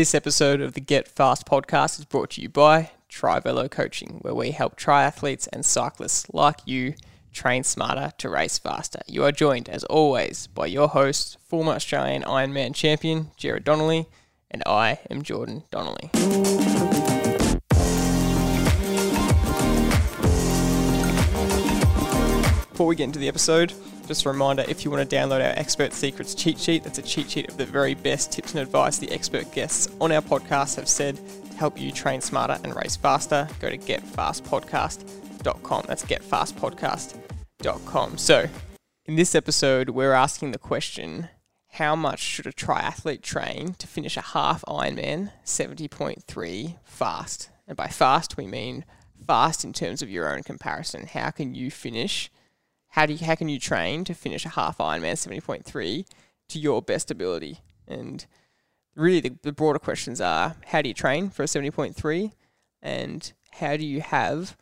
This episode of the Get Fast podcast is brought to you by Trivelo Coaching, where we help triathletes and cyclists like you train smarter to race faster. You are joined, as always, by your host, former Australian Ironman champion, Jared Donnelly, and I am Jordan Donnelly. Before we get into the episode, just a reminder if you want to download our Expert Secrets cheat sheet, that's a cheat sheet of the very best tips and advice the expert guests on our podcast have said to help you train smarter and race faster. Go to getfastpodcast.com. That's getfastpodcast.com. So, in this episode, we're asking the question how much should a triathlete train to finish a half Ironman 70.3 fast? And by fast, we mean fast in terms of your own comparison. How can you finish? How do you, how can you train to finish a half Ironman 70.3 to your best ability? And really, the, the broader questions are: How do you train for a 70.3, and how do you have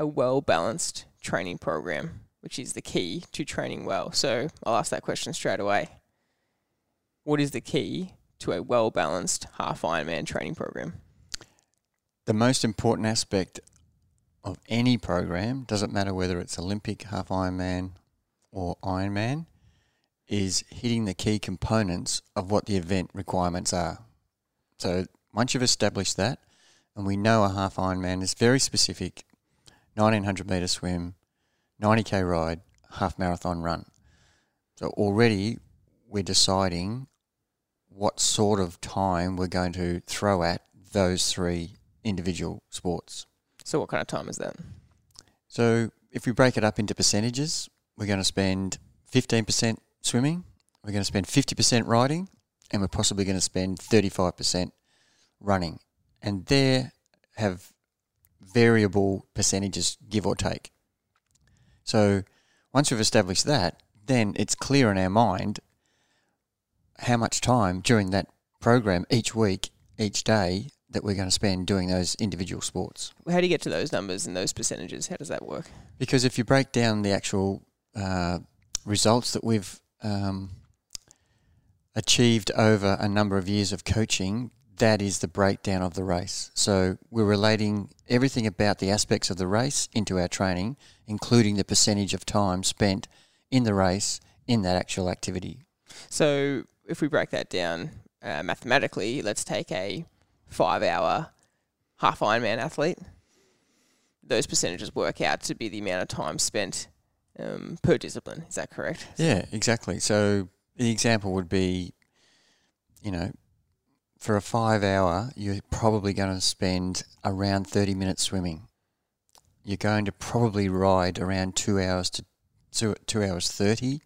a well balanced training program, which is the key to training well. So I'll ask that question straight away. What is the key to a well balanced half Ironman training program? The most important aspect of any program, doesn't matter whether it's Olympic, half Ironman, or Ironman, is hitting the key components of what the event requirements are. So once you've established that, and we know a half Ironman is very specific 1900 metre swim, 90k ride, half marathon run. So already we're deciding what sort of time we're going to throw at those three individual sports. So, what kind of time is that? So if we break it up into percentages, we're going to spend 15% swimming, we're going to spend 50% riding, and we're possibly going to spend 35% running. And there have variable percentages, give or take. So once we've established that, then it's clear in our mind how much time during that program each week, each day that we're going to spend doing those individual sports. How do you get to those numbers and those percentages? How does that work? Because if you break down the actual uh, results that we've um, achieved over a number of years of coaching, that is the breakdown of the race. So we're relating everything about the aspects of the race into our training, including the percentage of time spent in the race in that actual activity. So, if we break that down uh, mathematically, let's take a five hour half Ironman athlete. Those percentages work out to be the amount of time spent um, per discipline. Is that correct? Yeah, exactly. So the example would be, you know, for a five hour, you're probably going to spend around 30 minutes swimming. You're going to probably ride around two hours to two, two hours 30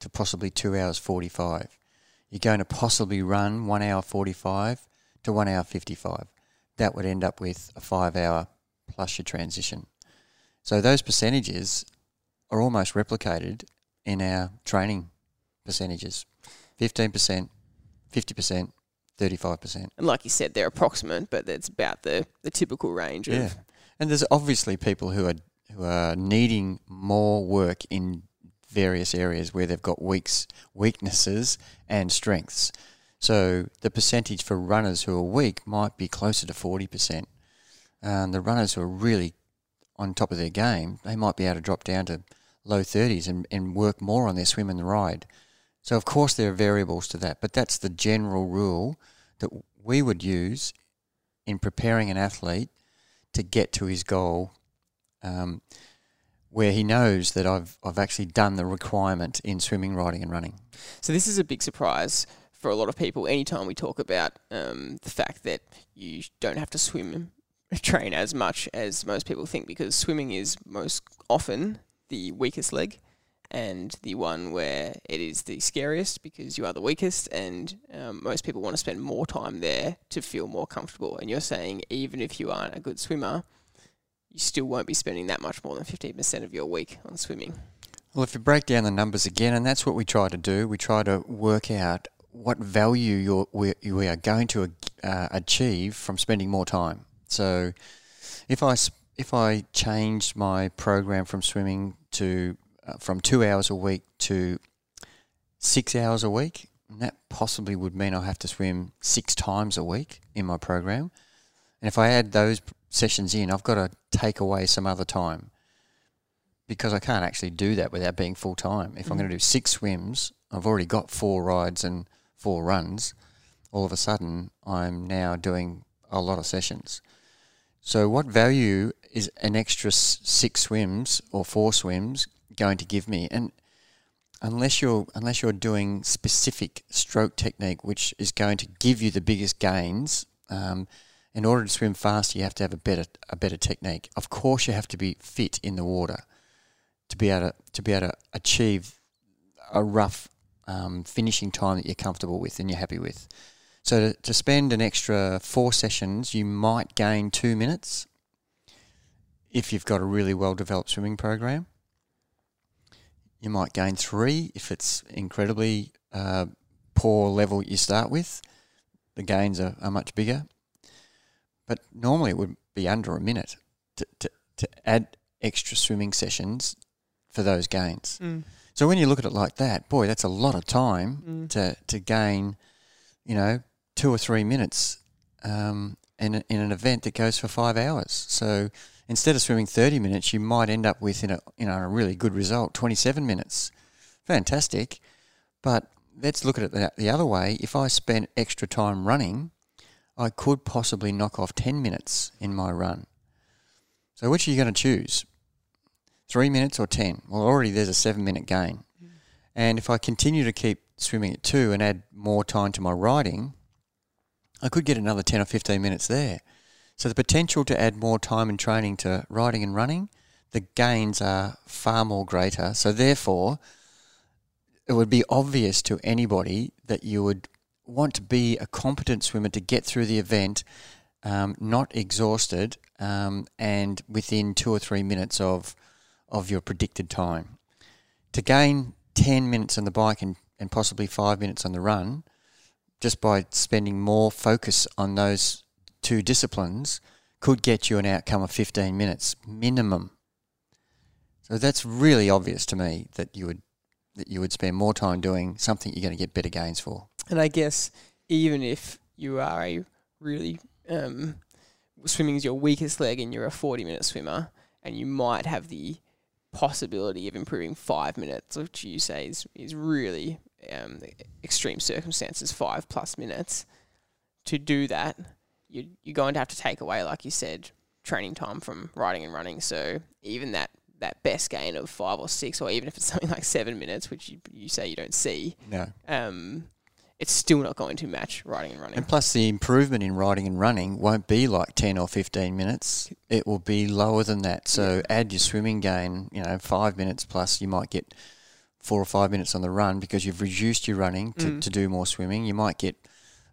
to possibly two hours 45. You're going to possibly run one hour 45 to one hour 55. That would end up with a five hour plus your transition. So those percentages are almost replicated in our training percentages 15%, 50%, 35%. And like you said, they're approximate, but it's about the, the typical range Yeah. of. And there's obviously people who are who are needing more work in various areas where they've got weaks, weaknesses and strengths. So the percentage for runners who are weak might be closer to 40%. And the runners who are really on top of their game, they might be able to drop down to low 30s and, and work more on their swim and the ride. So, of course, there are variables to that, but that's the general rule that we would use in preparing an athlete to get to his goal um, where he knows that I've, I've actually done the requirement in swimming, riding, and running. So this is a big surprise for a lot of people. Anytime we talk about um, the fact that you don't have to swim train as much as most people think, because swimming is most often the weakest leg and the one where it is the scariest because you are the weakest, and um, most people want to spend more time there to feel more comfortable. And you're saying even if you aren't a good swimmer, you still won't be spending that much more than 15% of your week on swimming. Well, if you break down the numbers again, and that's what we try to do, we try to work out what value you're, we, we are going to uh, achieve from spending more time. So, if I if I changed my program from swimming to uh, from two hours a week to six hours a week, And that possibly would mean I have to swim six times a week in my program. And if I add those sessions in, I've got to take away some other time because I can't actually do that without being full time. If I'm Mhm. going to do six swims, I've already got four rides and four runs. All of a sudden, I'm now doing a lot of sessions. So, what value is an extra six swims or four swims going to give me? And unless you're unless you're doing specific stroke technique, which is going to give you the biggest gains, um, in order to swim faster, you have to have a better a better technique. Of course, you have to be fit in the water to be able to to be able to achieve a rough um, finishing time that you're comfortable with and you're happy with. So to, to spend an extra four sessions, you might gain two minutes if you've got a really well developed swimming program. You might gain three if it's incredibly uh, poor level you start with. The gains are, are much bigger. But normally it would be under a minute to, to, to add extra swimming sessions for those gains. Mm. So when you look at it like that, boy, that's a lot of time Mm. to, to gain, you know, two or three minutes um, in, a, in an event that goes for five hours. So instead of swimming 30 minutes, you might end up with, in a, you know, a really good result, 27 minutes. Fantastic. But let's look at it the, the other way. If I spent extra time running, I could possibly knock off 10 minutes in my run. So which are you going to choose? Three minutes or 10? Well, already there's a seven minute gain. And if I continue to keep swimming at two and add more time to my riding, I could get another 10 or 15 minutes there. So the potential to add more time and training to riding and running, the gains are far more greater. So therefore, it would be obvious to anybody that you would want to be a competent swimmer to get through the event, um, not exhausted, um, and within two or three minutes of of your predicted time. To gain ten minutes on the bike and, and possibly five minutes on the run, just by spending more focus on those two disciplines, could get you an outcome of fifteen minutes minimum. So that's really obvious to me that you would that you would spend more time doing something you're going to get better gains for. And I guess even if you are a really um, swimming is your weakest leg and you're a 40 minute swimmer and you might have the possibility of improving five minutes, which you say is, is really um, extreme circumstances, five plus minutes. To do that, you, you're going to have to take away, like you said, training time from riding and running. So even that, that best gain of five or six, or even if it's something like seven minutes, which you, you say you don't see, No. um, it's still not going to match riding and running. And plus, the improvement in riding and running won't be like 10 or 15 minutes. It will be lower than that. So add your swimming gain, you know, five minutes plus, you might get four or five minutes on the run because you've reduced your running to, Mm. to do more swimming. You might get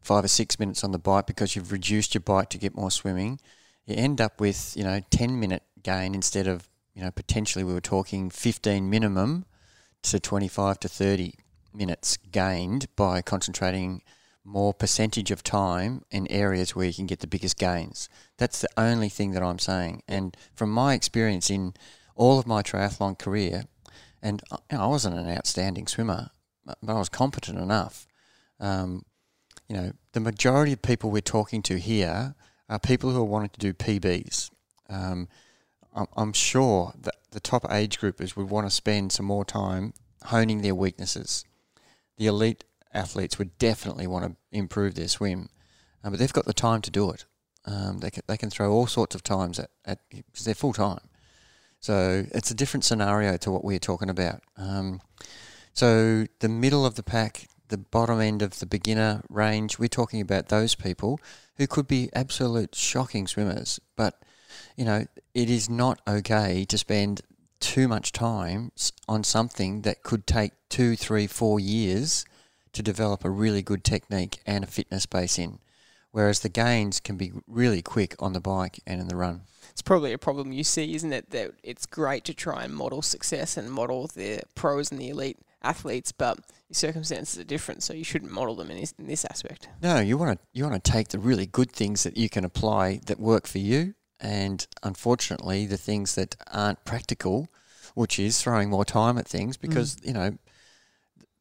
five or six minutes on the bike because you've reduced your bike to get more swimming. You end up with, you know, 10 minute gain instead of, you know, potentially we were talking 15 minimum to 25 to 30 minutes gained by concentrating more percentage of time in areas where you can get the biggest gains. That's the only thing that I'm saying. And from my experience in all of my triathlon career, and uh, you know, I wasn't an outstanding swimmer, but I was competent enough. Um, you know, the majority of people we're talking to here are people who are wanting to do PBs. Um, I'm sure that the top age groupers would want to spend some more time honing their weaknesses. The elite athletes would definitely want to improve their swim, uh, but they've got the time to do it. Um, they can they can throw all sorts of times at at because they're full time. So it's a different scenario to what we're talking about. Um, so the middle of the pack, the bottom end of the beginner range, we're talking about those people who could be absolute shocking swimmers, but you know it is not okay to spend too much time on something that could take two, three, four years to develop a really good technique and a fitness base in. Whereas the gains can be really quick on the bike and in the run. it's probably a problem you see, isn't it? That it's great to try and model success and model the pros and the elite athletes, but your circumstances are different, so you shouldn't model them in this, in this aspect. No, you want to you want to take the really good things that you can apply that work for you, and unfortunately, the things that aren't practical, which is throwing more time at things, because you know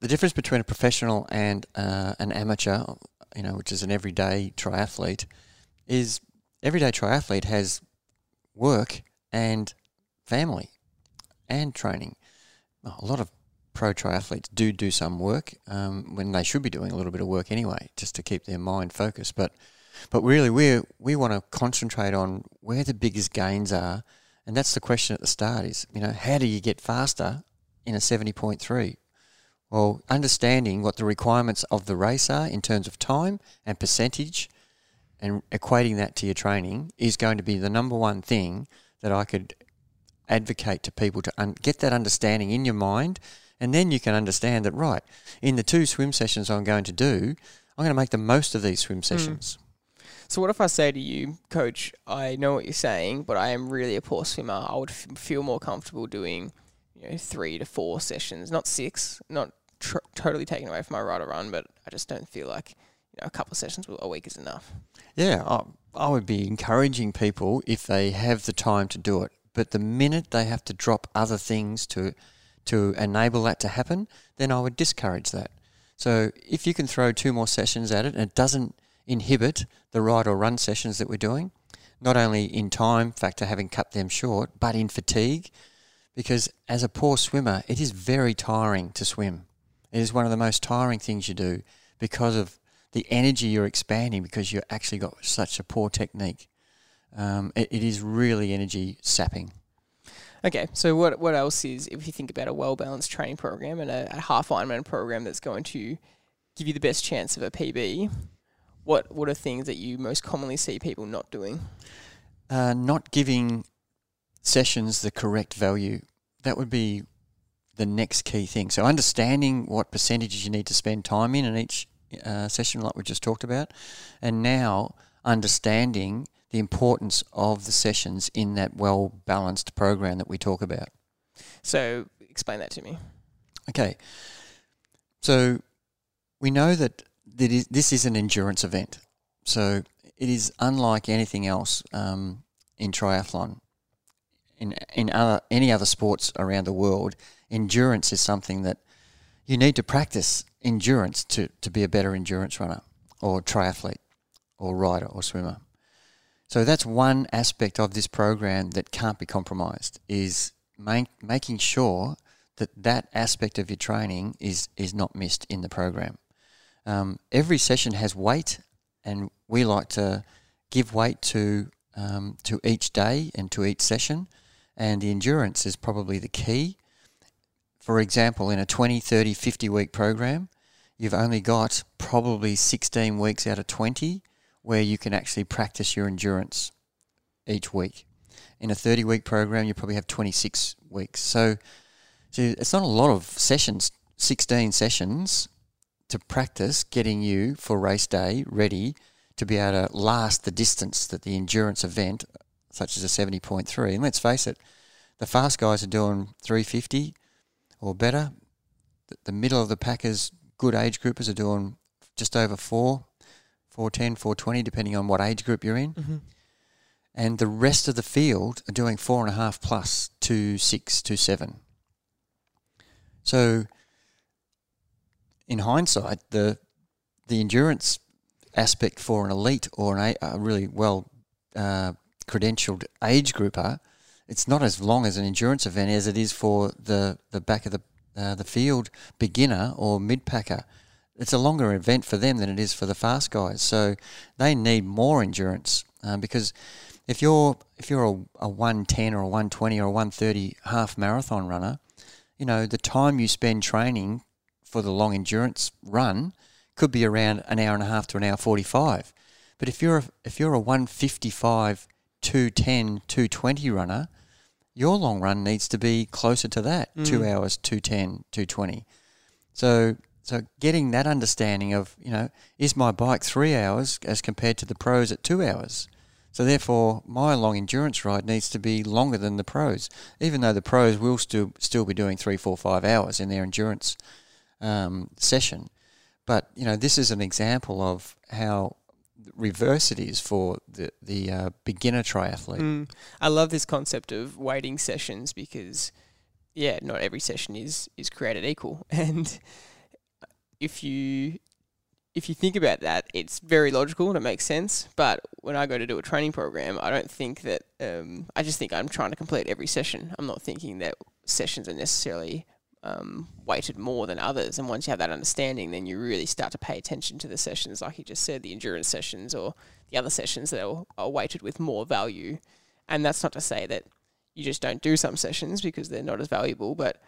the difference between a professional and uh, an amateur, you know, which is an everyday triathlete, is everyday triathlete has work and family and training. A lot of pro triathletes do do some work um, when they should be doing a little bit of work anyway, just to keep their mind focused. But but really, we we want to concentrate on where the biggest gains are, and that's the question at the start: is you know how do you get faster in a seventy point three? Well, understanding what the requirements of the race are in terms of time and percentage, and equating that to your training is going to be the number one thing that I could advocate to people to un- get that understanding in your mind, and then you can understand that right in the two swim sessions I'm going to do, I'm going to make the most of these swim hmm. sessions. So what if I say to you, Coach, I know what you're saying, but I am really a poor swimmer. I would f- feel more comfortable doing, you know, three to four sessions, not six, not tr- totally taken away from my ride or run, but I just don't feel like you know a couple of sessions a week is enough. Yeah, I, I would be encouraging people if they have the time to do it. But the minute they have to drop other things to to enable that to happen, then I would discourage that. So if you can throw two more sessions at it and it doesn't inhibit the ride or run sessions that we're doing, not only in time factor having cut them short, but in fatigue, because as a poor swimmer, it is very tiring to swim. It is one of the most tiring things you do because of the energy you're expanding because you've actually got such a poor technique. Um, it, it is really energy sapping. Okay, so what what else is if you think about a well balanced training program and a, a half Ironman program that's going to give you the best chance of a PB? What what are things that you most commonly see people not doing? Uh, not giving sessions the correct value. That would be the next key thing. So understanding what percentages you need to spend time in in each uh, session, like we just talked about, and now understanding the importance of the sessions in that well balanced program that we talk about. So explain that to me. Okay. So we know that this is an endurance event. So it is unlike anything else um, in triathlon. In, in other, any other sports around the world, endurance is something that you need to practice endurance to, to be a better endurance runner or triathlete or rider or swimmer. So that's one aspect of this program that can't be compromised is making sure that that aspect of your training is, is not missed in the program. Um, every session has weight, and we like to give weight to um, to each day and to each session, and the endurance is probably the key. For example, in a 20, 30, 50 week program, you've only got probably 16 weeks out of 20 where you can actually practice your endurance each week. In a 30 week program, you probably have 26 weeks. So, so it's not a lot of sessions, 16 sessions to practice getting you for race day ready to be able to last the distance that the endurance event, such as a 70.3, and let's face it, the fast guys are doing 350 or better. The middle of the packers, good age groupers, are doing just over four 410, 420, depending on what age group you're in. Mm-hmm. And the rest of the field are doing four and a half plus two six, two seven. So, in hindsight, the the endurance aspect for an elite or an, a really well uh, credentialed age grouper, it's not as long as an endurance event as it is for the, the back of the uh, the field beginner or mid packer it's a longer event for them than it is for the fast guys. So they need more endurance um, because if you're if you're a, a 110 or a 120 or a 130 half marathon runner, you know the time you spend training for the long endurance run could be around an hour and a half to an hour 45. But if you're a, if you're a 155 210 220 runner, your long run needs to be closer to that, mm. 2 hours 210 220. So so getting that understanding of, you know, is my bike three hours as compared to the pros at two hours? So therefore, my long endurance ride needs to be longer than the pros, even though the pros will still still be doing three, four, five hours in their endurance um, session. But you know, this is an example of how reverse it is for the the uh, beginner triathlete. Mm. I love this concept of weighting sessions because, yeah, not every session is is created equal, and if you if you think about that, it's very logical and it makes sense. But when I go to do a training program, I don't think that. Um, I just think I'm trying to complete every session. I'm not thinking that sessions are necessarily um, weighted more than others. And once you have that understanding, then you really start to pay attention to the sessions, like you just said, the endurance sessions or the other sessions that are, are weighted with more value. And that's not to say that you just don't do some sessions because they're not as valuable, but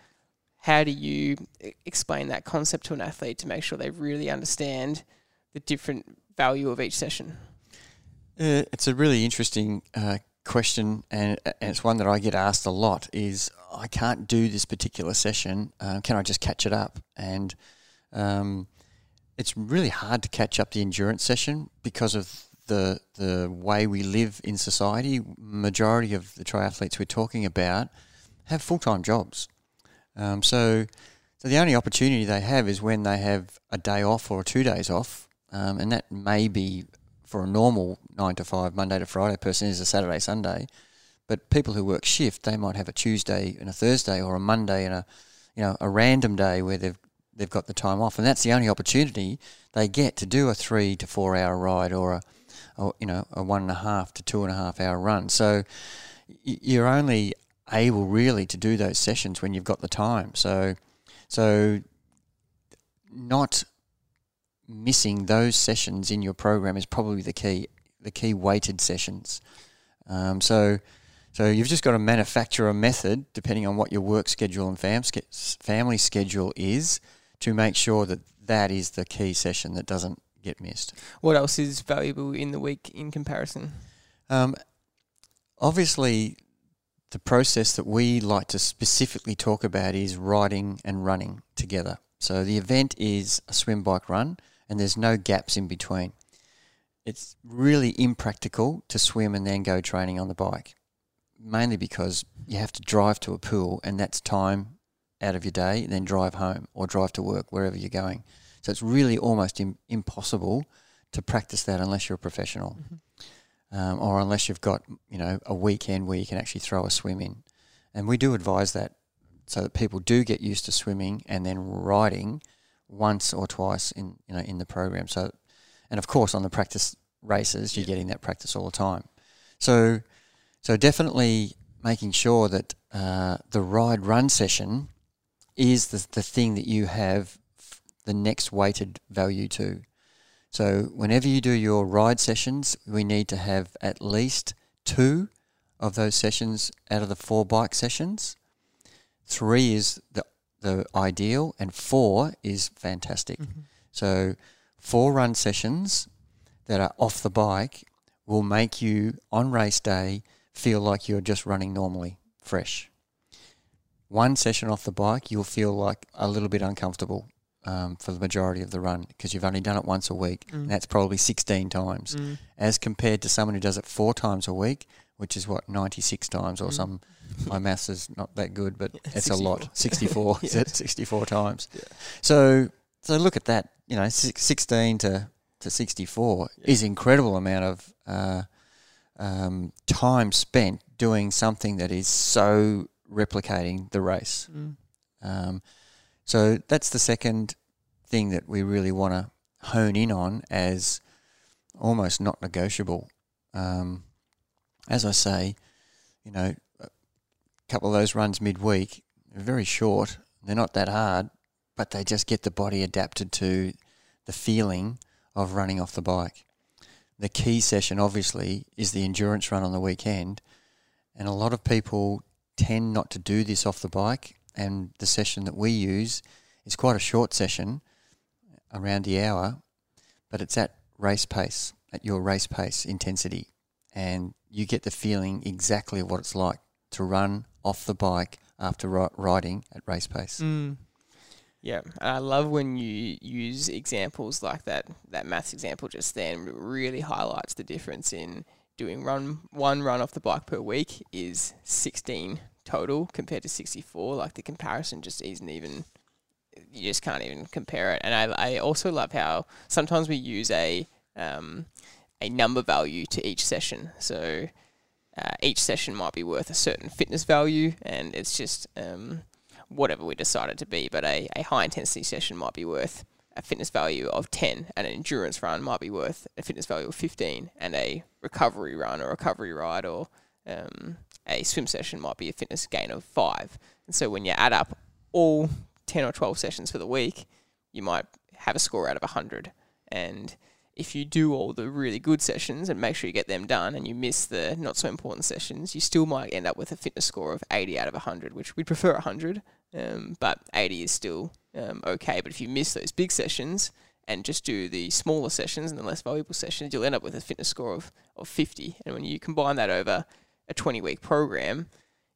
how do you explain that concept to an athlete to make sure they really understand the different value of each session? Uh, it's a really interesting uh, question, and, and it's one that I get asked a lot. Is I can't do this particular session. Uh, can I just catch it up? And um, it's really hard to catch up the endurance session because of the the way we live in society. Majority of the triathletes we're talking about have full time jobs. Um, so, so the only opportunity they have is when they have a day off or two days off, um, and that may be for a normal nine to five, Monday to Friday person is a Saturday, Sunday. But people who work shift, they might have a Tuesday and a Thursday, or a Monday and a, you know, a random day where they've they've got the time off, and that's the only opportunity they get to do a three to four hour ride or a, or, you know, a one and a half to two and a half hour run. So you're only able really to do those sessions when you've got the time. So, so not missing those sessions in your program is probably the key. The key weighted sessions. Um, so, so you've just got to manufacture a method depending on what your work schedule and fam- family schedule is to make sure that that is the key session that doesn't get missed. What else is valuable in the week in comparison? Um, obviously, the process that we like to specifically talk about is riding and running together. So the event is a swim bike run and there's no gaps in between. It's really impractical to swim and then go training on the bike, mainly because you have to drive to a pool and that's time out of your day, then drive home or drive to work wherever you're going. So it's really almost Im- impossible to practice that unless you're a professional. Mm-hmm um, or unless you've got you know a weekend where you can actually throw a swim in. And we do advise that so that people do get used to swimming and then riding once or twice in you know in the program. So, and of course on the practice races, you're getting that practice all the time. So, so definitely making sure that uh, the ride run session is the the thing that you have the next weighted value to. So whenever you do your ride sessions, we need to have at least two of those sessions out of the four bike sessions. Three is the the ideal, and four is fantastic. Mm-hmm. So four run sessions that are off the bike will make you on race day feel like you're just running normally, fresh. One session off the bike, you'll feel like a little bit uncomfortable um, for the majority of the run because you've only done it once a week. Mm. that's probably 16 times, mm. as compared to someone who does it four times a week, which is what 96 times or mm. some. My maths is not that good, but it's 64. a lot. 64, yeah. 64 times. Yeah. So so look at that. You know, 16 to to 64 yeah. is incredible amount of uh, um, time spent doing something that is so replicating the race. Mm. Um, so that's the second thing that we really want to hone in on as almost not negotiable. Um, as I say, you know, a couple of those runs midweek are very short. They're not that hard, but they just get the body adapted to the feeling of running off the bike. The key session, obviously, is the endurance run on the weekend, and a lot of people tend not to do this off the bike and the session that we use is quite a short session, around the hour, but it's at race pace, at your race pace intensity, and you get the feeling exactly what it's like to run off the bike after riding at race pace. Mm. Yeah, and I love when you use examples like that. That maths example just then really highlights the difference in doing run one run off the bike per week is sixteen total compared to 64. Like the comparison just isn't even, you just can't even compare it. And I, I also love how sometimes we use a, um, a number value to each session. So uh, each session might be worth a certain fitness value, and it's just um, whatever we decide it to be. But a, a high intensity session might be worth a fitness value of 10 and an endurance run might be worth a fitness value of 15 and a recovery run or recovery ride or um, a swim session might be a fitness gain of 5 and so when you add up all 10 or 12 sessions for the week you might have a score out of 100 and if you do all the really good sessions and make sure you get them done and you miss the not so important sessions, you still might end up with a fitness score of 80 out of 100, which we'd prefer 100, um, but 80 is still um, okay. But if you miss those big sessions and just do the smaller sessions and the less valuable sessions, you'll end up with a fitness score of, of 50. And when you combine that over a 20 week program,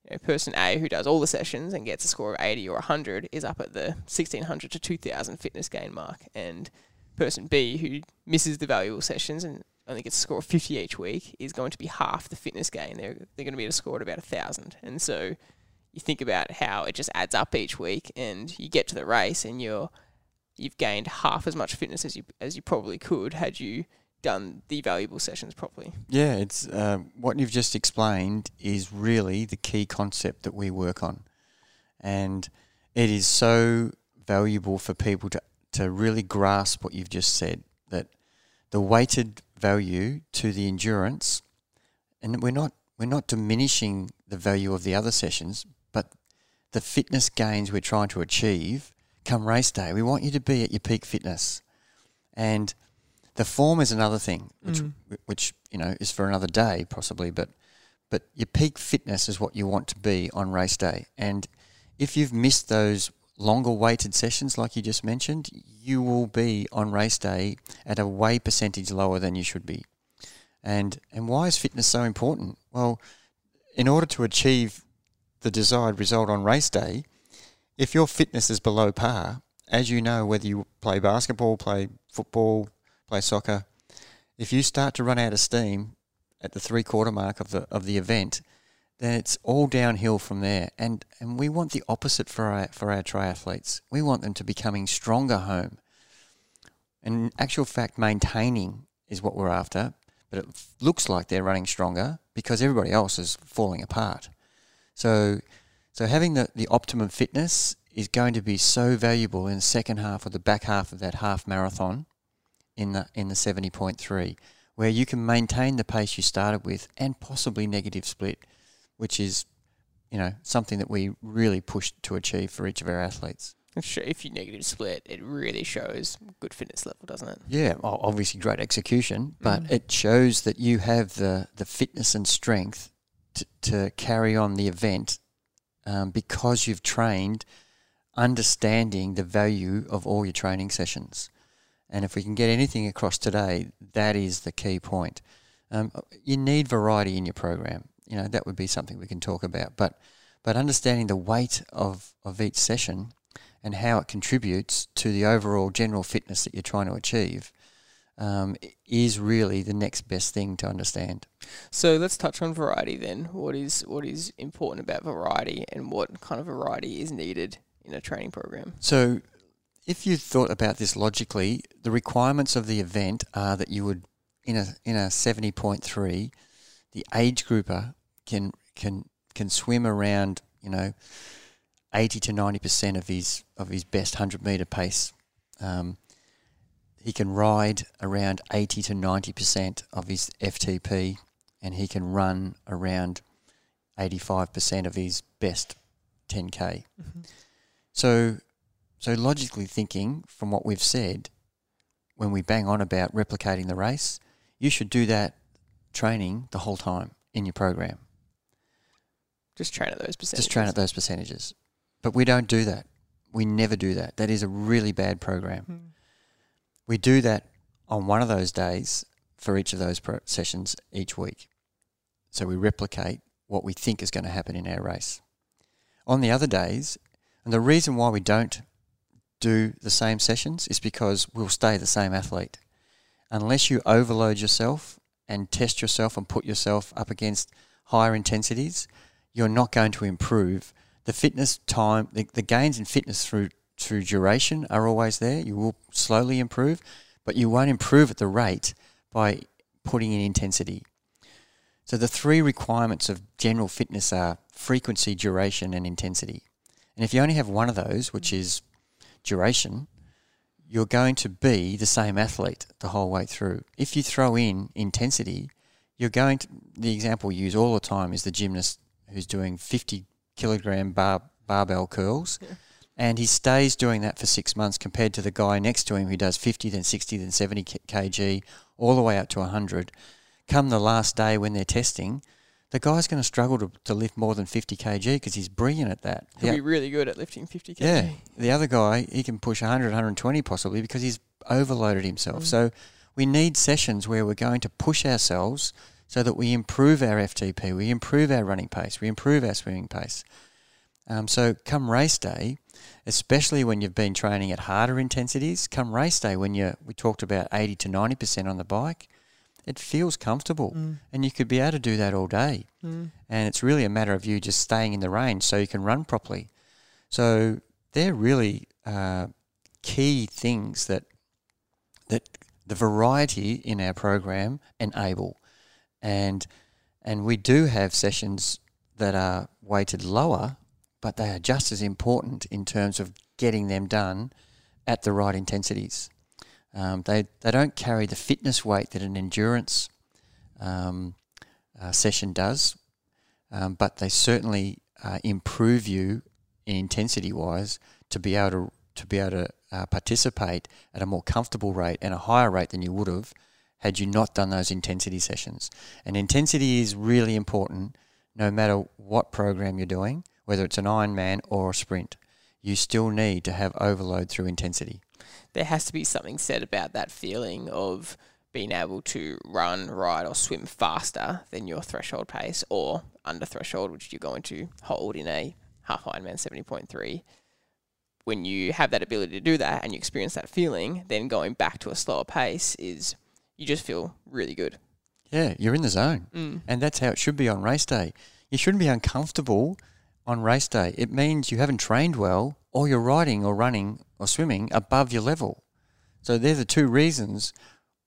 you know, person A who does all the sessions and gets a score of 80 or 100 is up at the 1600 to 2000 fitness gain mark. And person B who misses the valuable sessions and only gets a score of 50 each week is going to be half the fitness gain. They're, they're going to be at a score at about 1,000. And so you think about how it just adds up each week and you get to the race and you're you've gained half as much fitness as you as you probably could had you done the valuable sessions properly. Yeah, it's uh, what you've just explained is really the key concept that we work on, and it is so valuable for people to to really grasp what you've just said that the weighted value to the endurance, and we're not we're not diminishing the value of the other sessions, but the fitness gains we're trying to achieve come race day. We want you to be at your peak fitness, and the form is another thing, which Mm. which you know is for another day possibly, but but your peak fitness is what you want to be on race day, and if you've missed those longer weighted sessions like you just mentioned, you will be on race day at a way percentage lower than you should be. And and why is fitness so important? Well, in order to achieve the desired result on race day, if your fitness is below par, as you know, whether you play basketball, play football, play soccer, if you start to run out of steam at the three quarter mark of the of the event, then it's all downhill from there. And and we want the opposite for our for our triathletes. We want them to becoming stronger home. And actual fact, maintaining is what we're after. But it looks like they're running stronger because everybody else is falling apart. So so having the, the optimum fitness is going to be so valuable in the second half or the back half of that half marathon in the in the seventy point three, where you can maintain the pace you started with and possibly negative split which is, you know, something that we really push to achieve for each of our athletes. Sure, if you negative split, it really shows good fitness level, doesn't it? Yeah, o- obviously great execution, but Mm. it shows that you have the, the fitness and strength to, to carry on the event um, because you've trained understanding the value of all your training sessions. And if we can get anything across today, that is the key point. Um, you need variety in your program. You know that would be something we can talk about. But but understanding the weight of, of each session and how it contributes to the overall general fitness that you're trying to achieve um, is really the next best thing to understand. So let's touch on variety then. What is what is important about variety, and what kind of variety is needed in a training program? So, if you thought about this logically, the requirements of the event are that you would, in a in a seventy point three, the age grouper can can can swim around, you know, eighty to ninety percent of his of his best hundred meter pace. Um, he can ride around eighty to ninety percent of his FTP, and he can run around eighty five percent of his best ten k. So, so logically thinking, from what we've said, when we bang on about replicating the race, you should do that training the whole time in your program. Just train at those percentages. Just train at those percentages. But we don't do that. We never do that. That is a really bad program. Mm. We do that on one of those days for each of those pro- sessions each week. So we replicate what we think is going to happen in our race. On the other days, and the reason why we don't do the same sessions is because we'll stay the same athlete. Unless you overload yourself and test yourself and put yourself up against higher intensities, you're not going to improve. The fitness time, the, the gains in fitness through through duration are always there. You will slowly improve, but you won't improve at the rate by putting in intensity. So the three requirements of general fitness are frequency, duration, and intensity. And if you only have one of those, which is duration, you're going to be the same athlete the whole way through. If you throw in intensity, you're going to. The example we use all the time is the gymnast who's doing 50 kilogram bar, barbell curls. Yeah. And he stays doing that for six months compared to the guy next to him who does 50, then 60, then 70 kg, all the way up to 100. Come the last day when they're testing, the guy's going to struggle to, to lift more than 50 kg because he's brilliant at that. He'll The- be really good at lifting 50 kg. yeah. The other guy, he can push 100, 120 possibly because he's overloaded himself. Mm. So we need sessions where we're going to push ourselves so that we improve our FTP, we improve our running pace, we improve our swimming pace. Um, so come race day, especially when you've been training at harder intensities, come race day when you we talked about 80 to 90% on the bike, it feels comfortable Mm. and you could be able to do that all day Mm. and it's really a matter of you just staying in the range so you can run properly. So they're really uh, key things that that the variety in our program enable, and and we do have sessions that are weighted lower, but they are just as important in terms of getting them done at the right intensities. Um, they they don't carry the fitness weight that an endurance um, uh, session does, um, but they certainly uh, improve you in intensity wise to be able to to be able to uh, participate at a more comfortable rate and a higher rate than you would have had you not done those intensity sessions. And intensity is really important, no matter what program you're doing, whether it's an Ironman or a sprint. You still need to have overload through intensity. There has to be something said about that feeling of being able to run, ride, or swim faster than your threshold pace or under threshold, which you're going to hold in a half Ironman 70.3. When you have that ability to do that and you experience that feeling, then going back to a slower pace is you just feel really good. Yeah, you're in the zone. Mm. And that's how it should be on race day. You shouldn't be uncomfortable on race day. It means you haven't trained well, or you're riding or running or swimming above your level. So they're the two reasons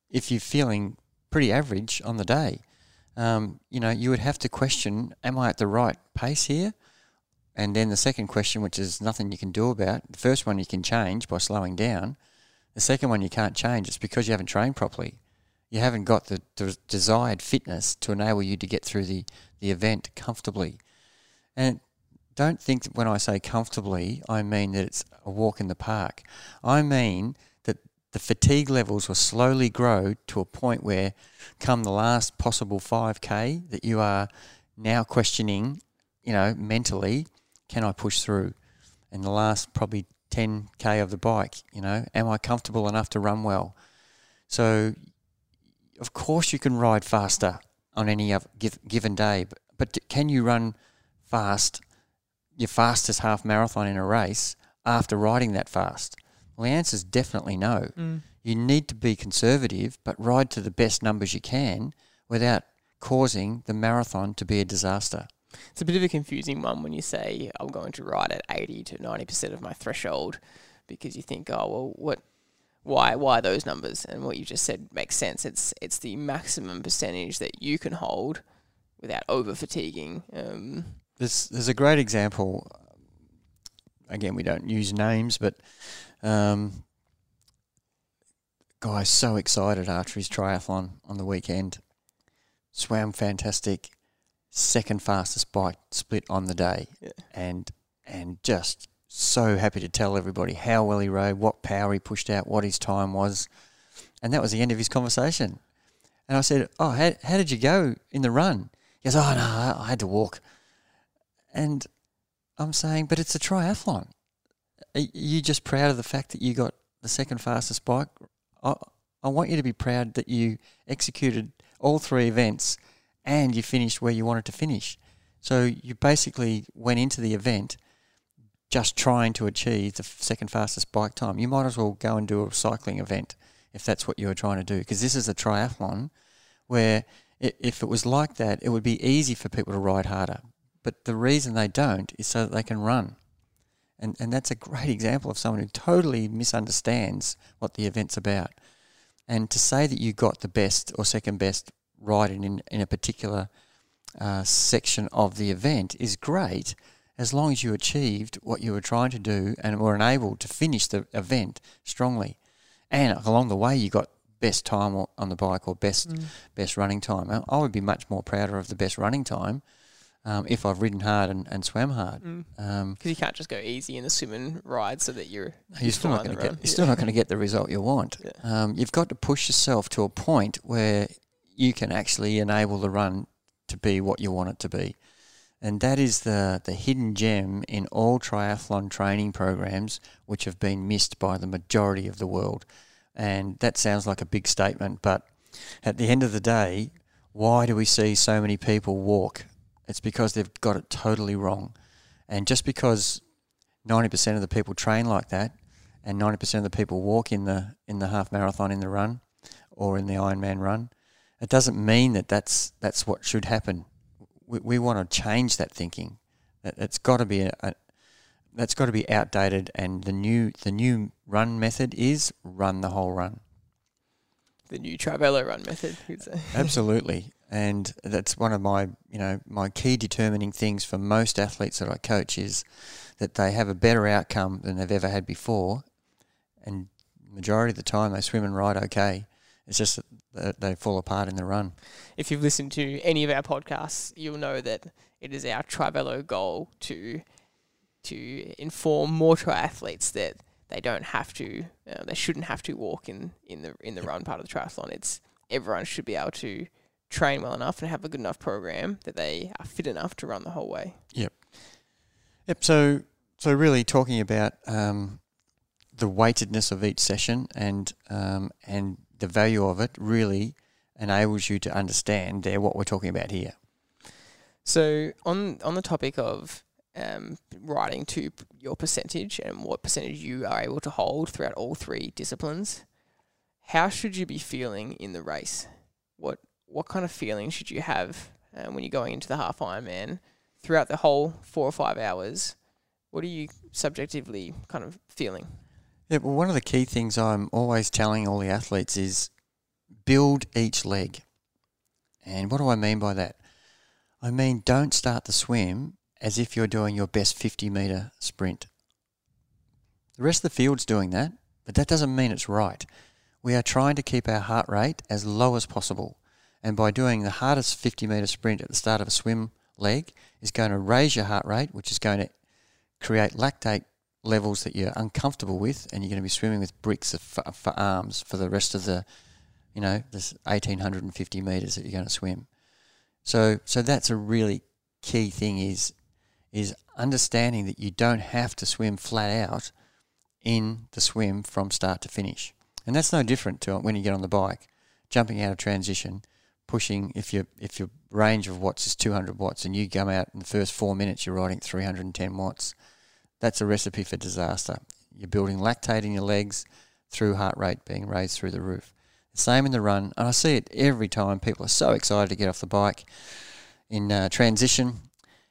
if you're feeling pretty average on the day. Um, you know, you would have to question, am I at the right pace here? And then the second question, which is nothing you can do about, the first one you can change by slowing down. The second one you can't change. It's because you haven't trained properly you haven't got the, the desired fitness to enable you to get through the, the event comfortably. And don't think that when I say comfortably, I mean that it's a walk in the park. I mean that the fatigue levels will slowly grow to a point where, come the last possible 5K, that you are now questioning, you know, mentally, can I push through? And the last probably 10K of the bike, you know, am I comfortable enough to run well? So of course you can ride faster on any give, given day, but, but can you run fast, your fastest half marathon in a race after riding that fast? Well, the answer is definitely no. Mm. You need to be conservative, but ride to the best numbers you can without causing the marathon to be a disaster. It's a bit of a confusing one when you say I'm going to ride at 80 to 90% of my threshold because you think, oh, well, what, why, why those numbers? And what you just said makes sense. It's, it's the maximum percentage that you can hold without over fatiguing. Um, There's, there's a great example. Again, we don't use names, but um, guy's so excited after his triathlon on the weekend. Swam fantastic, second fastest bike split on the day, Yeah. and and just so happy to tell everybody how well he rode, what power he pushed out, what his time was, and that was the end of his conversation. And I said, "Oh, how, how did you go in the run?" He goes, "Oh no, I, had to walk." And I'm saying, "But it's a triathlon. Are you just proud of the fact that you got the second fastest bike? I, I want you to be proud that you executed all three events and you finished where you wanted to finish. So you basically went into the event just trying to achieve the second fastest bike time. You might as well go and do a cycling event if that's what you're trying to do, because this is a triathlon where if it was like that, it would be easy for people to ride harder. But the reason they don't is so that they can run. And, and that's a great example of someone who totally misunderstands what the event's about. And to say that you got the best or second best riding in, in a particular uh, section of the event is great as long as you achieved what you were trying to do and were enabled to finish the event strongly. and along the way you got best time on the bike or best Mm. best running time. I- would be much more prouder of the best running time um, if I've ridden hard and, and swam hard. Mm. Um, Because you can't just go easy in the swim and ride so that you're you're still not going to get you're still not going to get the result you want. Yeah. Um, you've got to push yourself to a point where you can actually enable the run to be what you want it to be, and that is the the hidden gem in all triathlon training programs, which have been missed by the majority of the world. And that sounds like a big statement, but at the end of the day, why do we see so many people walk? It's because they've got it totally wrong. And just because 90% of the people train like that and 90% of the people walk in the in the half marathon in the run or in the Ironman run, it doesn't mean that that's that's what should happen. We, we want to change that thinking. That it's got to be a, a that's got to be outdated and the new the new run method is run the whole run. The new Travello run method. you'd say. Absolutely. And that's one of my, you know, my key determining things for most athletes that I coach is that they have a better outcome than they've ever had before. And majority of the time they swim and ride okay. It's just that they fall apart in the run. if you've listened to any of our podcasts, you'll know that it is our Trivello goal to to inform more triathletes that they don't have to, uh, they shouldn't have to walk in, in the in the run part of the triathlon. It's everyone should be able to train well enough and have a good enough program that they are fit enough to run the whole way. Yep. Yep. So, so really talking about um, the weightedness of each session and um, and the value of it really enables you to understand there what we're talking about here. So on on the topic of um, writing to your percentage and what percentage you are able to hold throughout all three disciplines, how should you be feeling in the race? What what kind of feeling should you have um, when you're going into the half Ironman throughout the whole four or five hours? What are you subjectively kind of feeling? Yeah, well, one of the key things I'm always telling all the athletes is build each leg. And what do I mean by that? I mean, don't start the swim as if you're doing your best 50 metre sprint. The rest of the field's doing that, but that doesn't mean it's right. We are trying to keep our heart rate as low as possible. And by doing the hardest 50 metre sprint at the start of a swim leg is going to raise your heart rate, which is going to create lactate levels that you're uncomfortable with, and you're going to be swimming with bricks for, for arms for the rest of the, you know, this 1850 meters that you're going to swim. So, so that's a really key thing is, is understanding that you don't have to swim flat out in the swim from start to finish, and that's no different to when you get on the bike, jumping out of transition, pushing. If your if your range of watts is 200 watts, and you come out in the first four minutes, you're riding 310 watts that's a recipe for disaster. You're building lactate in your legs through heart rate being raised through the roof. Same in the run, and I see it every time. People are so excited to get off the bike in uh, transition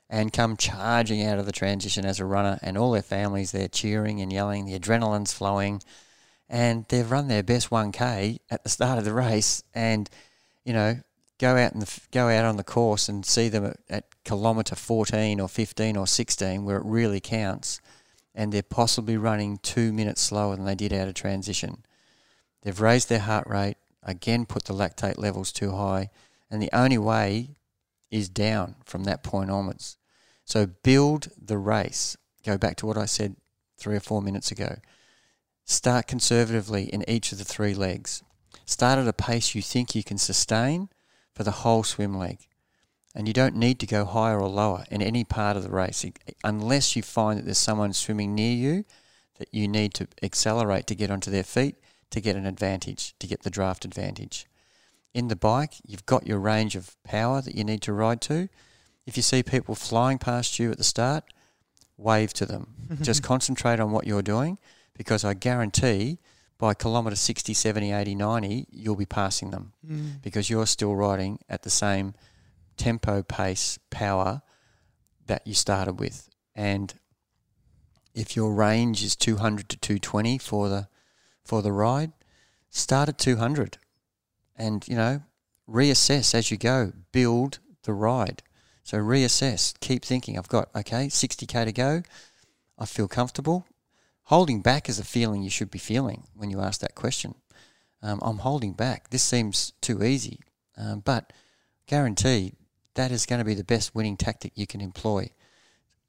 and come charging out of the transition as a runner, and all their families they're cheering and yelling. The adrenaline's flowing, and they've run their best 1k at the start of the race, and you know go out and go out on the course and see them at, at kilometre 14 or 15 or 16 where it really counts and they're possibly running two minutes slower than they did out of transition. They've raised their heart rate, again put the lactate levels too high, and the only way is down from that point onwards. So build the race. Go back to what I said three or four minutes ago. Start conservatively in each of the three legs. Start at a pace you think you can sustain for the whole swim leg. And you don't need to go higher or lower in any part of the race unless you find that there's someone swimming near you that you need to accelerate to get onto their feet to get an advantage, to get the draft advantage. In the bike, you've got your range of power that you need to ride to. If you see people flying past you at the start, wave to them. Just concentrate on what you're doing because I guarantee by kilometre 60, 70, 80, 90, you'll be passing them. Mm. because you're still riding at the same tempo, pace, power that you started with. And if your range is 200 to 220 for the for the ride, start at 200 and you know reassess as you go. Build the ride. So reassess. Keep thinking. I've got okay 60k to go. I feel comfortable Holding back is a feeling you should be feeling when you ask that question. Um, I'm holding back. This seems too easy. Um, but guarantee that is going to be the best winning tactic you can employ.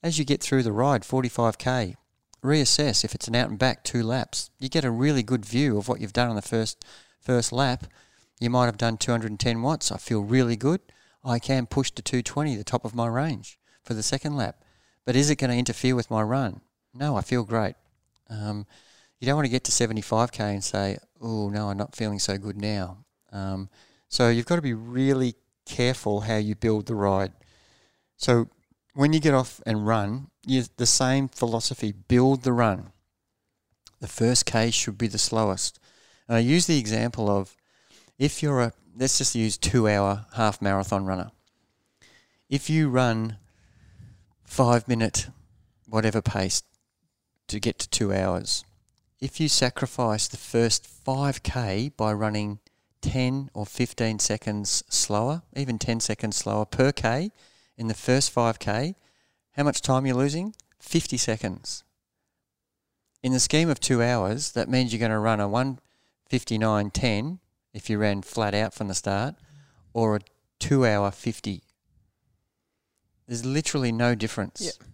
As you get through the ride, 45k, reassess if it's an out and back two laps. You get a really good view of what you've done on the first first lap. You might have done 210 watts. I feel really good. I can push to 220, the top of my range, for the second lap. But is it going to interfere with my run? No, I feel great. Um, you don't want to get to 75k and say, oh, no, I'm not feeling so good now. Um, so you've got to be really careful how you build the ride. So when you get off and run, you the same philosophy. Build the run. The first K should be the slowest. And I use the example of if you're a let's just use two hour half marathon runner. If you run five minute whatever pace to get to two hours, if you sacrifice the first 5k by running 10 or 15 seconds slower, even 10 seconds slower per k in the first 5k, how much time you're losing? 50 seconds. In the scheme of two hours, that means you're going to run a 159.10 if you ran flat out from the start, or a two hour 50. There's literally no difference. Yeah.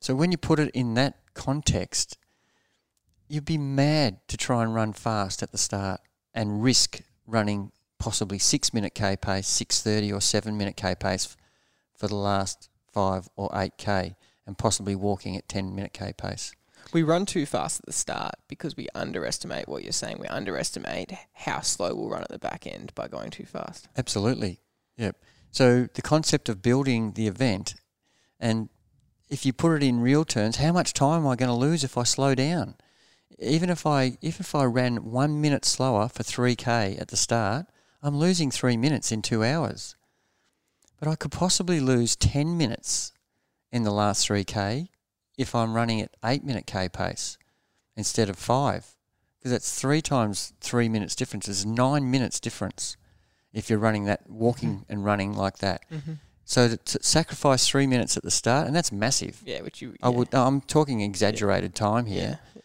So when you put it in that context, you'd be mad to try and run fast at the start and risk running possibly six minute k pace, six thirty or seven minute k pace for the last five or eight k, and possibly walking at ten minute k pace. We run too fast at the start because we underestimate what you're saying. We underestimate how slow we'll run at the back end by going too fast. Absolutely. Yep. So the concept of building the event, and if you put it in real terms, how much time am I going to lose if I slow down? Even if I even if I ran one minute slower for three k at the start, I'm losing three minutes in two hours. But I could possibly lose ten minutes in the last three k if I'm running at eight minute k pace instead of five, because that's three times three minutes difference. It's nine minutes difference if you're running that walking and running like that. Mm-hmm. So to, to sacrifice three minutes at the start, and that's massive. Yeah, which you. I yeah. would. I'm talking exaggerated time here, Yeah.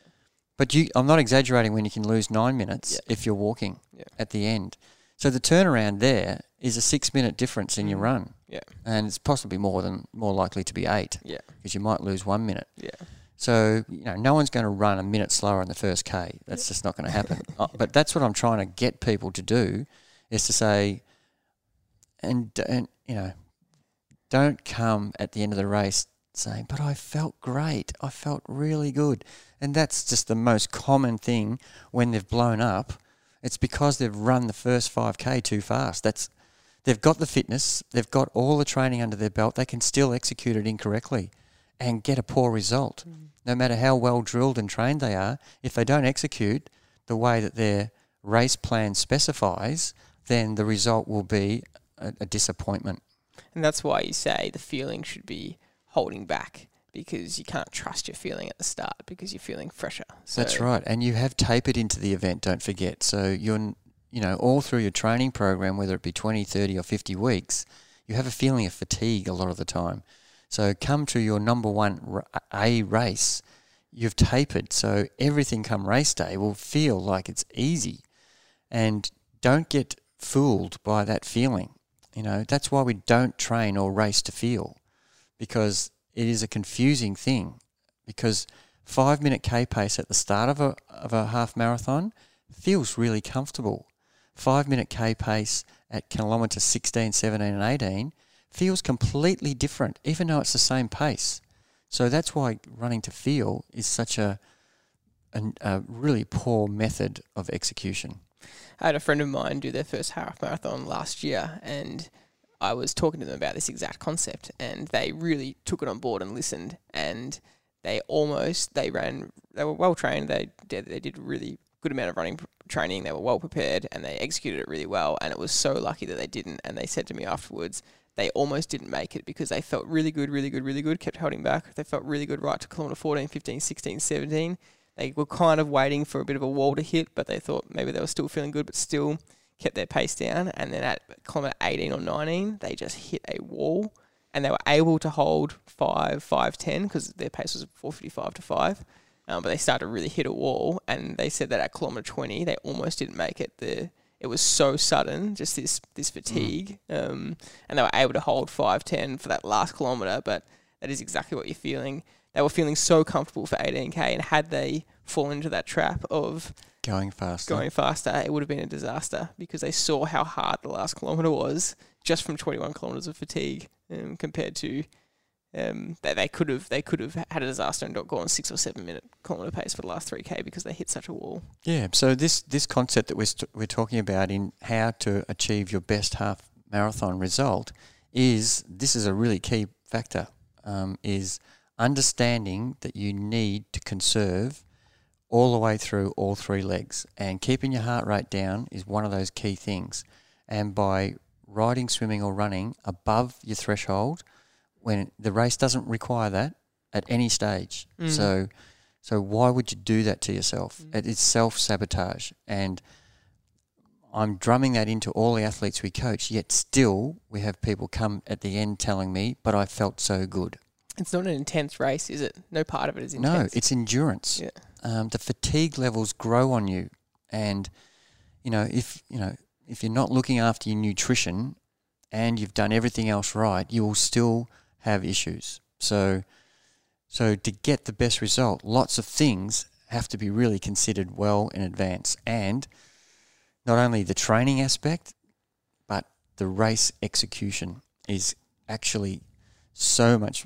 but you. I'm not exaggerating when you can lose nine minutes Yeah. if you're walking Yeah. at the end. So the turnaround there is a six minute difference in your Mhm. run, Yeah. and it's possibly more than more likely to be eight Yeah. because you might lose one minute. Yeah. So you know, no one's going to run a minute slower in the first k. That's just not going to happen. Uh, but that's what I'm trying to get people to do, is to say, and and you know, don't come at the end of the race saying, "But I felt great. I felt really good," and that's just the most common thing when they've blown up. It's because they've run the first five k too fast. That's they've got the fitness, they've got all the training under their belt. They can still execute it incorrectly and get a poor result mm. no matter how well drilled and trained they are, if they don't execute the way that their race plan specifies, then the result will be a, a disappointment. And that's why you say the feeling should be holding back because you can't trust your feeling at the start because you're feeling fresher. So That's right, and you have tapered into the event. Don't forget. So you're, you know, all through your training program, whether it be 20, 30 or 50 weeks, you have a feeling of fatigue a lot of the time. So come to your number one A race, you've tapered. So everything come race day will feel like it's easy. And don't get fooled by that feeling. You know, that's why we don't train or race to feel because it is a confusing thing. Because five minute K pace at the start of a, of a half marathon feels really comfortable. Five minute K pace at kilometre 16, 17, and 18 feels completely different, even though it's the same pace. So that's why running to feel is such a, a, a really poor method of execution. I had a friend of mine do their first half marathon last year, and I was talking to them about this exact concept, and they really took it on board and listened, and they almost they ran they were well trained. They did they did really good amount of running training. They were well prepared, and they executed it really well. And it was so lucky that they didn't. And they said to me afterwards. They almost didn't make it because they felt really good, really good, really good, kept holding back. They felt really good right to kilometre 14, 15, 16, 17 they were kind of waiting for a bit of a wall to hit, but they thought maybe they were still feeling good, but still kept their pace down. And then at kilometre 18 or 19, they just hit a wall and they were able to hold 5, 5, 10 because their pace was 455 to 5. um, but they started to really hit a wall. And they said that at kilometre 20, they almost didn't make it. The it was so sudden, just this this fatigue, um, and they were able to hold five ten for that last kilometre. But that is exactly what you're feeling. They were feeling so comfortable for 18k, and had they fallen into that trap of Going faster. going faster, it would have been a disaster because they saw how hard the last kilometre was just from 21 kilometres of fatigue um, compared to um, that they could have they could have had a disaster and got gone six or seven minute kilometre pace for the last 3k because they hit such a wall. Yeah. So this this concept that we're st- we're talking about in how to achieve your best half marathon result is this is a really key factor. Um, is understanding that you need to conserve all the way through all three legs, and keeping your heart rate down is one of those key things. And by riding, swimming, or running above your threshold, when the race doesn't require that at any stage, Mm. so so why would you do that to yourself? Mm. It is self sabotage, and I'm drumming that into all the athletes we coach. Yet still, we have people come at the end telling me, "But I felt so good." It's not an intense race, is it? No part of it is intense. No, it's endurance. Yeah. Um, the fatigue levels grow on you, and you know if you know if you're not looking after your nutrition, and you've done everything else right, you will still have issues. So, so to get the best result, lots of things have to be really considered well in advance, and not only the training aspect, but the race execution is actually so much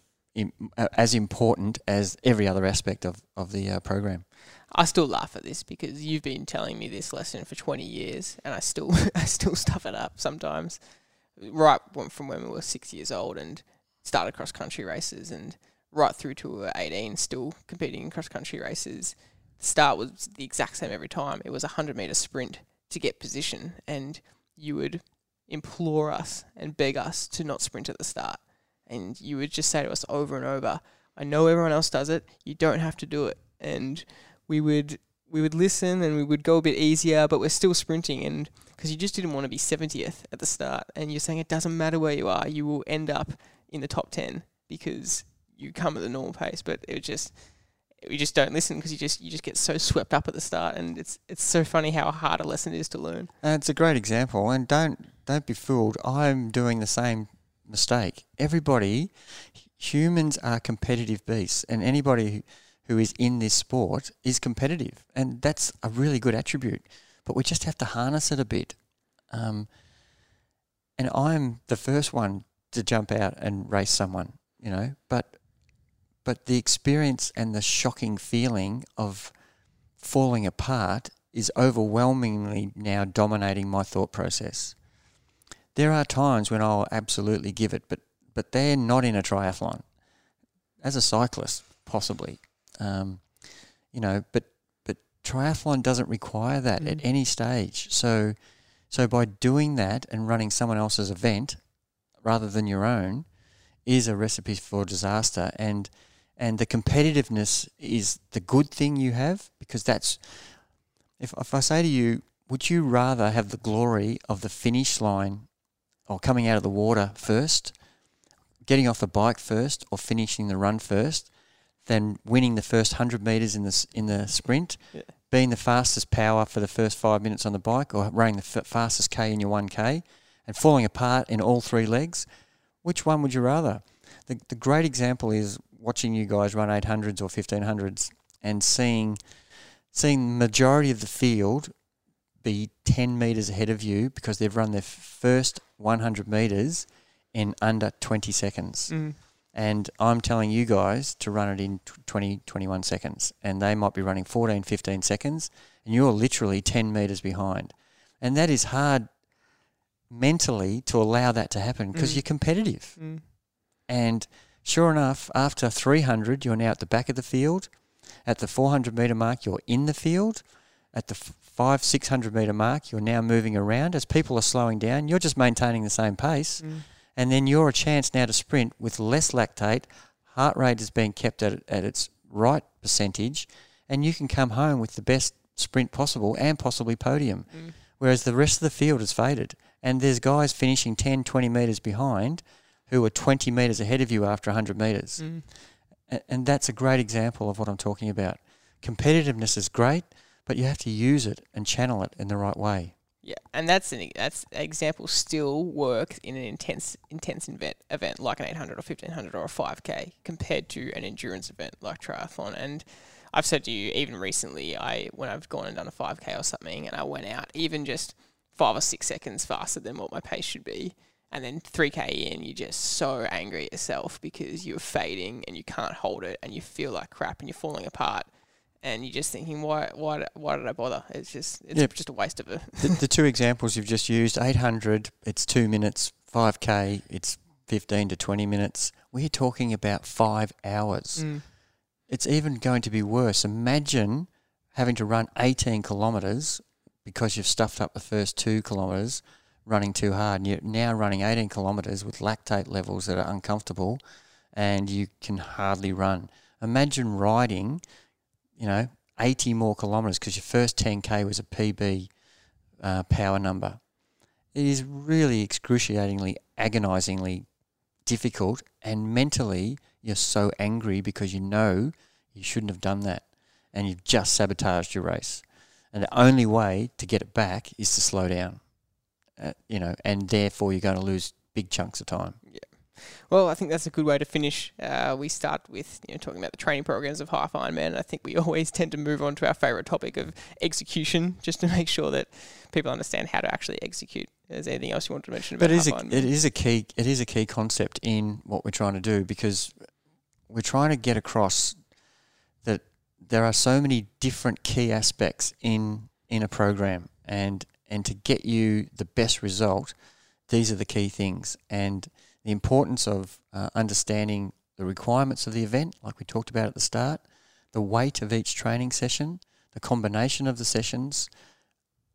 as important as every other aspect of, of the uh, program. I still laugh at this because you've been telling me this lesson for 20 years and I still I still stuff it up sometimes. Right from when we were 6 years old and started cross country races and right through to 18 still competing in cross country races. The start was the exact same every time. It was a 100 meter sprint to get position and you would implore us and beg us to not sprint at the start. And you would just say to us over and over, I know everyone else does it, you don't have to do it. And we would we would listen and we would go a bit easier, but we're still sprinting and because you just didn't want to be 70th at the start and you're saying it doesn't matter where you are, you will end up in the top 10 because you come at the normal pace, but it just you just don't listen because you just you just get so swept up at the start and it's it's so funny how hard a lesson it is to learn. Uh, it's a great example, and don't don't be fooled. I'm doing the same mistake. Everybody, humans are competitive beasts, and anybody who, is in this sport is competitive, and that's a really good attribute. But we just have to harness it a bit. Um, and I'm the first one to jump out and race someone, you know, but but the experience and the shocking feeling of falling apart is overwhelmingly now dominating my thought process. There are times when I'll absolutely give it, but but they're not in a triathlon. As a cyclist, possibly, um, you know, but but triathlon doesn't require that at Mm. any stage. So so by doing that and running someone else's event rather than your own is a recipe for disaster and and the competitiveness is the good thing you have because that's if if I say to you, would you rather have the glory of the finish line or coming out of the water first, getting off the bike first, or finishing the run first, then winning the first hundred meters in the in the sprint, Yeah. being the fastest power for the first five minutes on the bike, or running the f- fastest k in your one k, and falling apart in all three legs? Which one would you rather? The the great example is watching you guys run eight hundreds or fifteen hundreds and seeing seeing the majority of the field be 10 meters ahead of you because they've run their first 100 meters in under 20 seconds. Mm. And I'm telling you guys to run it in tw- 20, 21 seconds. And they might be running 14, 15 seconds. And you're literally 10 meters behind. And that is hard mentally to allow that to happen because Mm. you're competitive. Mm. And sure enough, after 300, you're now at the back of the field. At the 400 metre mark, you're in the field. At the five, 600 metre mark, you're now moving around. As people are slowing down, you're just maintaining the same pace. Mm. And then you're a chance now to sprint with less lactate. Heart rate is being kept at, at its right percentage. And you can come home with the best sprint possible and possibly podium. Mm. Whereas the rest of the field has faded. And there's guys finishing 10, 20 metres behind who are 20 metres ahead of you after 100 metres. Mm. A- And that's a great example of what I'm talking about. competitiveness is great, but you have to use it and channel it in the right way. Yeah, and that's an that's example still works in an intense intense event event like an 800 or 1500 or a 5k compared to an endurance event like triathlon. And I've said to you even recently, I when I've gone and done a 5k or something, and I went out even just five or six seconds faster than what my pace should be. And then 3k in, you're just so angry at yourself because you're fading and you can't hold it and you feel like crap and you're falling apart and you're just thinking, why, why, why did I bother? It's just, it's Yep. just a waste of a. the, the two examples you've just used 800 it's two minutes 5k it's 15 to 20 minutes we're talking about five hours Mm. it's even going to be worse imagine having to run 18 kilometres because you've stuffed up the first two kilometres running too hard and you're now running 18 kilometres with lactate levels that are uncomfortable and you can hardly run imagine riding you know 80 more kilometres because your first 10k was a pb uh, power number. It is really excruciatingly, agonizingly difficult, and mentally, you're so angry because you know you shouldn't have done that and you've just sabotaged your race. And the only way to get it back is to slow down, uh, you know, and therefore you're going to lose big chunks of time. Well, I think that's a good way to finish. Uh, we start with you know talking about the training programs of Half Ironman. I think we always tend to move on to our favourite topic of execution, just to make sure that people understand how to actually execute. Is there anything else you want to mention about But it is, a, it is a key it is a key concept in what we're trying to do because we're trying to get across that there are so many different key aspects in in a program and and to get you the best result these are the key things and the importance of uh, understanding the requirements of the event like we talked about at the start the weight of each training session the combination of the sessions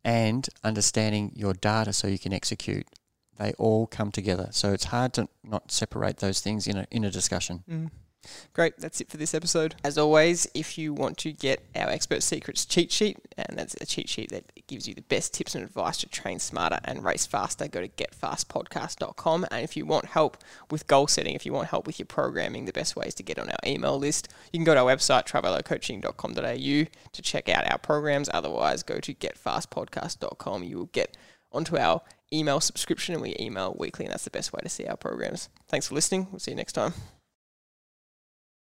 and understanding your data so you can execute they all come together. So it's hard to not separate those things in a in a discussion. Mm. Great, that's it for this episode. As always, if you want to get our Expert Secrets cheat sheet, and that's a cheat sheet that gives you the best tips and advice to train smarter and race faster, go to getfastpodcast.com. And if you want help with goal setting, if you want help with your programming, the best way is to get on our email list. You can go to our website, travelocoaching.com.au, to check out our programs. Otherwise, go to getfastpodcast.com. You will get onto our email subscription, and we email weekly, and that's the best way to see our programs. Thanks for listening. We'll see you next time.